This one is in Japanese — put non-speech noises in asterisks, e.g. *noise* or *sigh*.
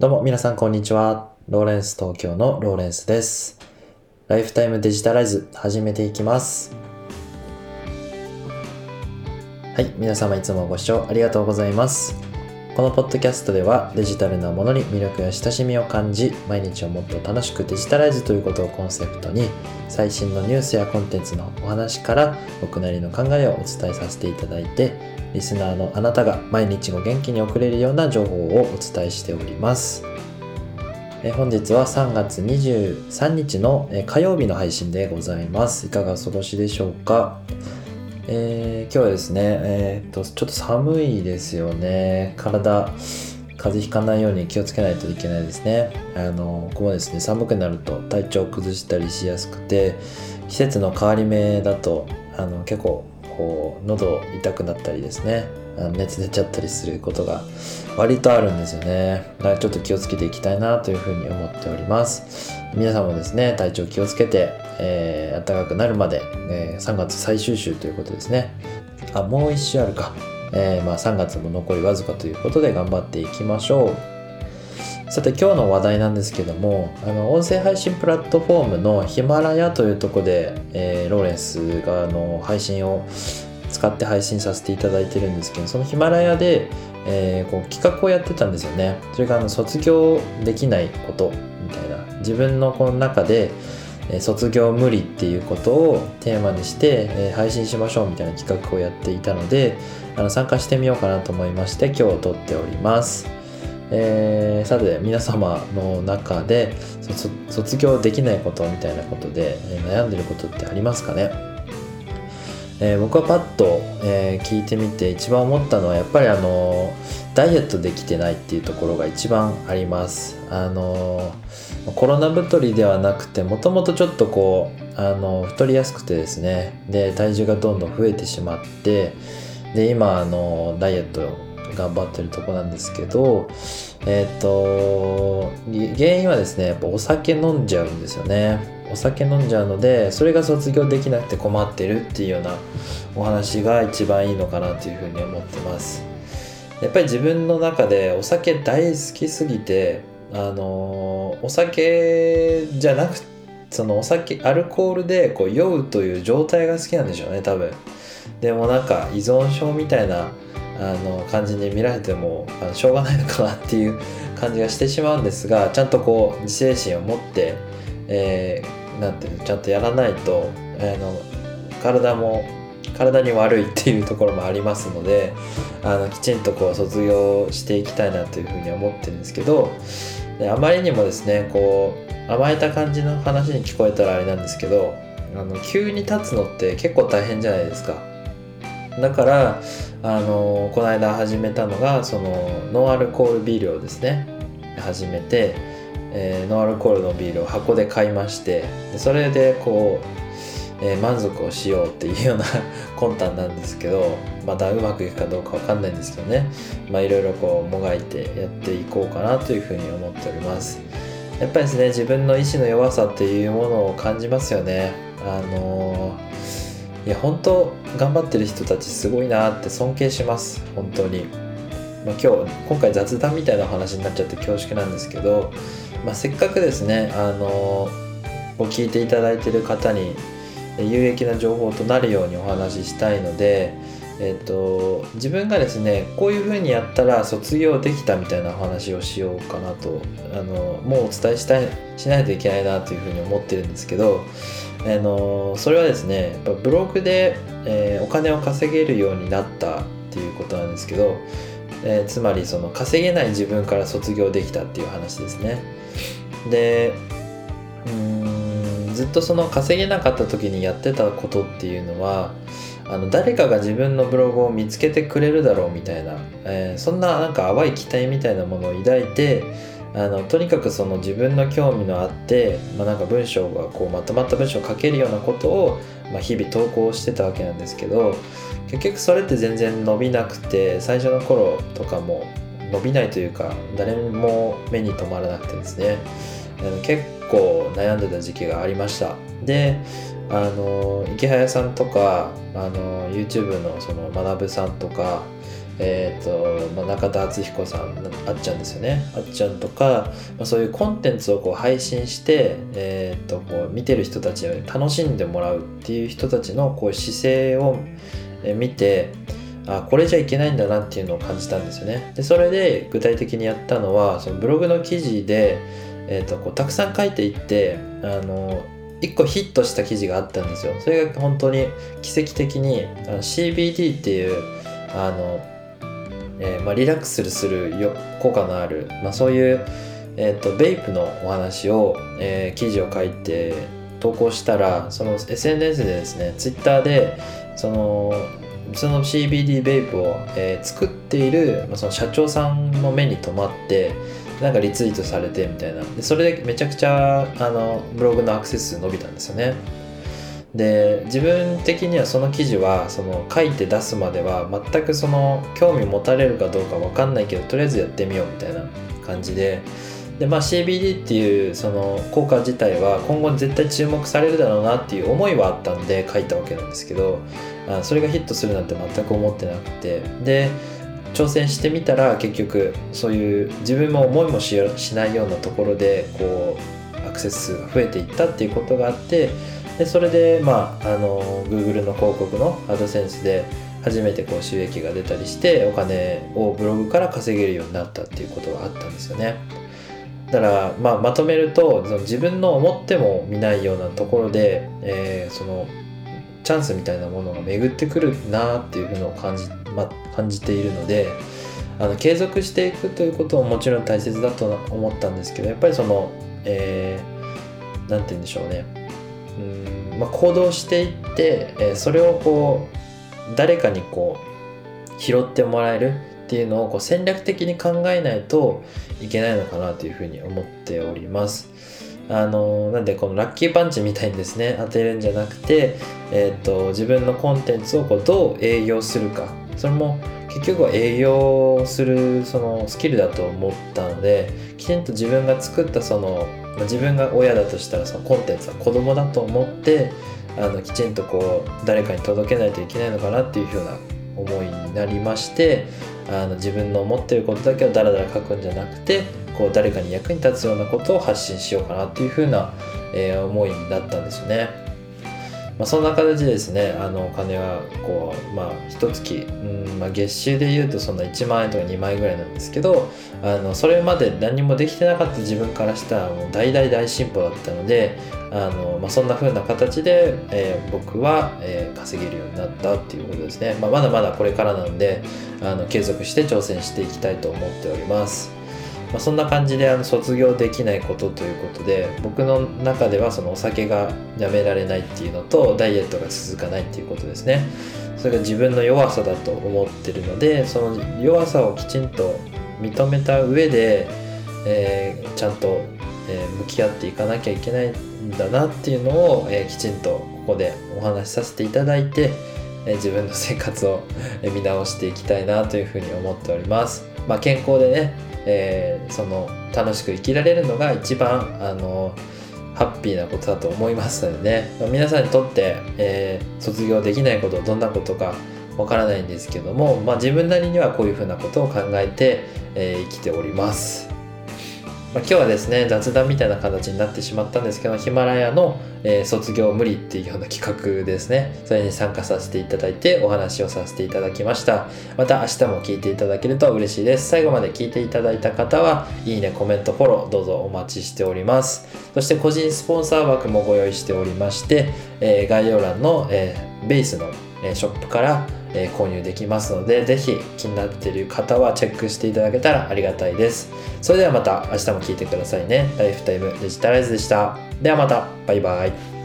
どうも皆さんこんにちは。ローレンス東京のローレンスです。ライフタイムデジタライズ始めていきます。はい、皆様いつもご視聴ありがとうございます。このポッドキャストではデジタルなものに魅力や親しみを感じ、毎日をもっと楽しくデジタライズということをコンセプトに、最新のニュースやコンテンツのお話から僕なりの考えをお伝えさせていただいて、リスナーのあなたが毎日を元気に送れるような情報をお伝えしております。え本日は3月23日の火曜日の配信でございます。いかがお過ごしでしょうか、えー今日はですね、えーっと、ちょっと寒いですよね。体、風邪ひかないように気をつけないといけないですね。あの、僕もですね、寒くなると体調を崩したりしやすくて、季節の変わり目だと、あの、結構、こう、喉痛くなったりですね、熱出ちゃったりすることが割とあるんですよね。だからちょっと気をつけていきたいなというふうに思っております。皆さんもですね、体調気をつけて、えー暖かくなるまで、えー3月最終週ということですね。あ、もう一週あるか。えーまあ3月も残りわずかということで頑張っていきましょう。さて今日の話題なんですけども、あの音声配信プラットフォームのヒマラヤというとこで、えーローレンスがあの配信を使って配信させていただいてるんですけど、そのヒマラヤで、えーこう企画をやってたんですよね。それがあの卒業できないことみたいな自分のこの中で、卒業無理っていうことをテーマにして、配信しましょうみたいな企画をやっていたのであの参加してみようかなと思いまして今日撮っております。えーさて皆様の中で卒業できないことみたいなことで、えー悩んでることってありますかね？えー僕はパッと、えー聞いてみて一番思ったのはやっぱりあのダイエットできてないっていうところが一番あります。あのコロナ太りではなくてもともとちょっとこうあの太りやすくてですね。で体重がどんどん増えてしまってで今あのダイエット頑張ってるとこなんですけどえっ、と原因はですねやっぱお酒飲んじゃうんですよね。お酒飲んじゃうのでそれが卒業できなくて困ってるっていうようなお話が一番いいのかなというふうに思ってます。やっぱり自分の中でお酒大好きすぎてあのお酒じゃなくそのお酒アルコールでこう酔うという状態が好きなんでしょうね多分。でもなんか依存症みたいなあの感じに見られてもあのしょうがないのかなっていう感じがしてしまうんですがちゃんとこう自制心を持って、えーなんていうのちゃんとやらないとあの体も体に悪いっていうところもありますのであのきちんとこう卒業していきたいなというふうに思ってるんですけどであまりにもですねこう甘えた感じの話に聞こえたらあれなんですけどあの急に立つのって結構大変じゃないですか。だからあのこの間始めたのがそのノンアルコールビールをですね始めて、えーノンアルコールのビールを箱で買いましてでそれでこう、えー満足をしようっていうような *laughs* 魂胆なんですけどまたうまくいくかどうかわかんないんですけどね。いろいろこうもがいてやっていこうかなというふうに思っております。やっぱりですね自分の意志の弱さっていうものを感じますよね。あのーいや本当頑張ってる人たちすごいなって尊敬します。本当に、まあ、今日今回雑談みたいなお話になっちゃって恐縮なんですけど、まあ、せっかくですねあのこう聞いていただいてる方に有益な情報となるようにお話ししたいのでえっと自分がですねこういう風にやったら卒業できたみたいなお話をしようかなとあのもうお伝えしたいしないといけないなという風に思ってるんですけどあのそれはですねやっぱブログで、えーお金を稼げるようになったっていうことなんですけど、えーつまりその稼げない自分から卒業できたっていう話ですね。でうんずっとその稼げなかった時にやってたことっていうのはあの誰かが自分のブログを見つけてくれるだろうみたいな、えーそんななんか淡い期待みたいなものを抱いてあのとにかくその自分の興味のあって、まあ、なんか文章がこうまとまった文章を書けるようなことを、まあ、日々投稿してたわけなんですけど結局それって全然伸びなくて最初の頃とかも伸びないというか誰も目に留まらなくてですね。あの結構悩んでた時期がありました。であの池早さんとかあの YouTube のその学さんとかえーとまあ、中田敦彦さんあっちゃんですよね。あっちゃんとか、まあ、そういうコンテンツをこう配信して、えー、とこう見てる人たちに楽しんでもらうっていう人たちのこう姿勢を見てあこれじゃいけないんだなっていうのを感じたんですよね。でそれで具体的にやったのはそのブログの記事で、えー、とこうたくさん書いていってあの1個ヒットした記事があったんですよ。それが本当に奇跡的にあの CBD っていうあの、えー、まあ、リラックスするよ効果のある、まあ、そういう、えーと、ベイプのお話を、えー、記事を書いて投稿したらその SNS でですね Twitter でそのその CBD ベイプを、えー、作っている、まあ、その社長さんの目に留まってなんかリツイートされてみたいな。でそれでめちゃくちゃあのブログのアクセス伸びたんですよね。で自分的にはその記事はその書いて出すまでは全くその興味持たれるかどうか分かんないけどとりあえずやってみようみたいな感じで。で、まあ、CBD っていうその効果自体は今後絶対注目されるだろうなっていう思いはあったんで書いたわけなんですけどあそれがヒットするなんて全く思ってなくて。で挑戦してみたら結局そういう自分も思いもしないようなところでこうアクセス数が増えていったっていうことがあってでそれでまああの Google の広告のアドセンスで初めてこう収益が出たりしてお金をブログから稼げるようになったっていうことがあったんですよね。だから、まあ、まとめるとその自分の思っても見ないようなところで、えー、そのチャンスみたいなものが巡ってくるなっていうのを感じ,、ま、感じているのであの継続していくということももちろん大切だと思ったんですけどやっぱりその何、えー、て言うんでしょうねうん、まあ、行動していって、えー、それをこう誰かにこう拾ってもらえるっていうのをこう戦略的に考えないといけないのかなというふうに思っております。あのなんでこのラッキーパンチみたいにですね当てるんじゃなくて、えーと、自分のコンテンツをこうどう営業するかそれも結局は営業するそのスキルだと思ったのできちんと自分が作ったそのま自分が親だとしたらそのコンテンツは子供だと思ってあのきちんとこう誰かに届けないといけないのかなっていうふうな思いになりましてあの自分の思ってることだけをダラダラ書くんじゃなくてこう誰かに役に立つようなことを発信しようかなっていうふうな、えー、思いになったんですよね。まあ、そんな形でですねあのお金はこうまあ一月うん、まあ、月収でいうとそんな1万円とか2万円ぐらいなんですけどあのそれまで何もできてなかった自分からしたらもう大大大進歩だったのであの、まあ、そんな風な形で、えー、僕は、えー、稼げるようになったっていうことですね、まあ、まだまだこれからなんであの継続して挑戦していきたいと思っております。まあ、そんな感じであの卒業できないことということで僕の中ではそのお酒がやめられないっていうのとダイエットが続かないっていうことですねそれが自分の弱さだと思ってるのでその弱さをきちんと認めた上で、えー、ちゃんと、えー、向き合っていかなきゃいけないんだなっていうのを、えー、きちんとここでお話しさせていただいて、え自分の生活を見直していきたいなというふうに思っております。まあ、健康でねえー、その楽しく生きられるのが一番あのハッピーなことだと思いますのでね、まあ、皆さんにとって、えー、卒業できないことどんなことかわからないんですけども、まあ、自分なりにはこういうふうなことを考えて、えー、生きております。ま、今日はですね雑談みたいな形になってしまったんですけどヒマラヤの、えー、卒業無理っていうような企画ですね。それに参加させていただいてお話をさせていただきました。また明日も聞いていただけると嬉しいです。最後まで聞いていただいた方はいいねコメントフォローどうぞお待ちしております。そして個人スポンサー枠もご用意しておりまして、えー、概要欄の、えー、ベースの、えショップからえ、購入できますので、是非気になっている方はチェックしていただけたらありがたいです。それではまた明日も聞いてくださいね。ライフタイムデジタライズでした。ではまた、バイバイ。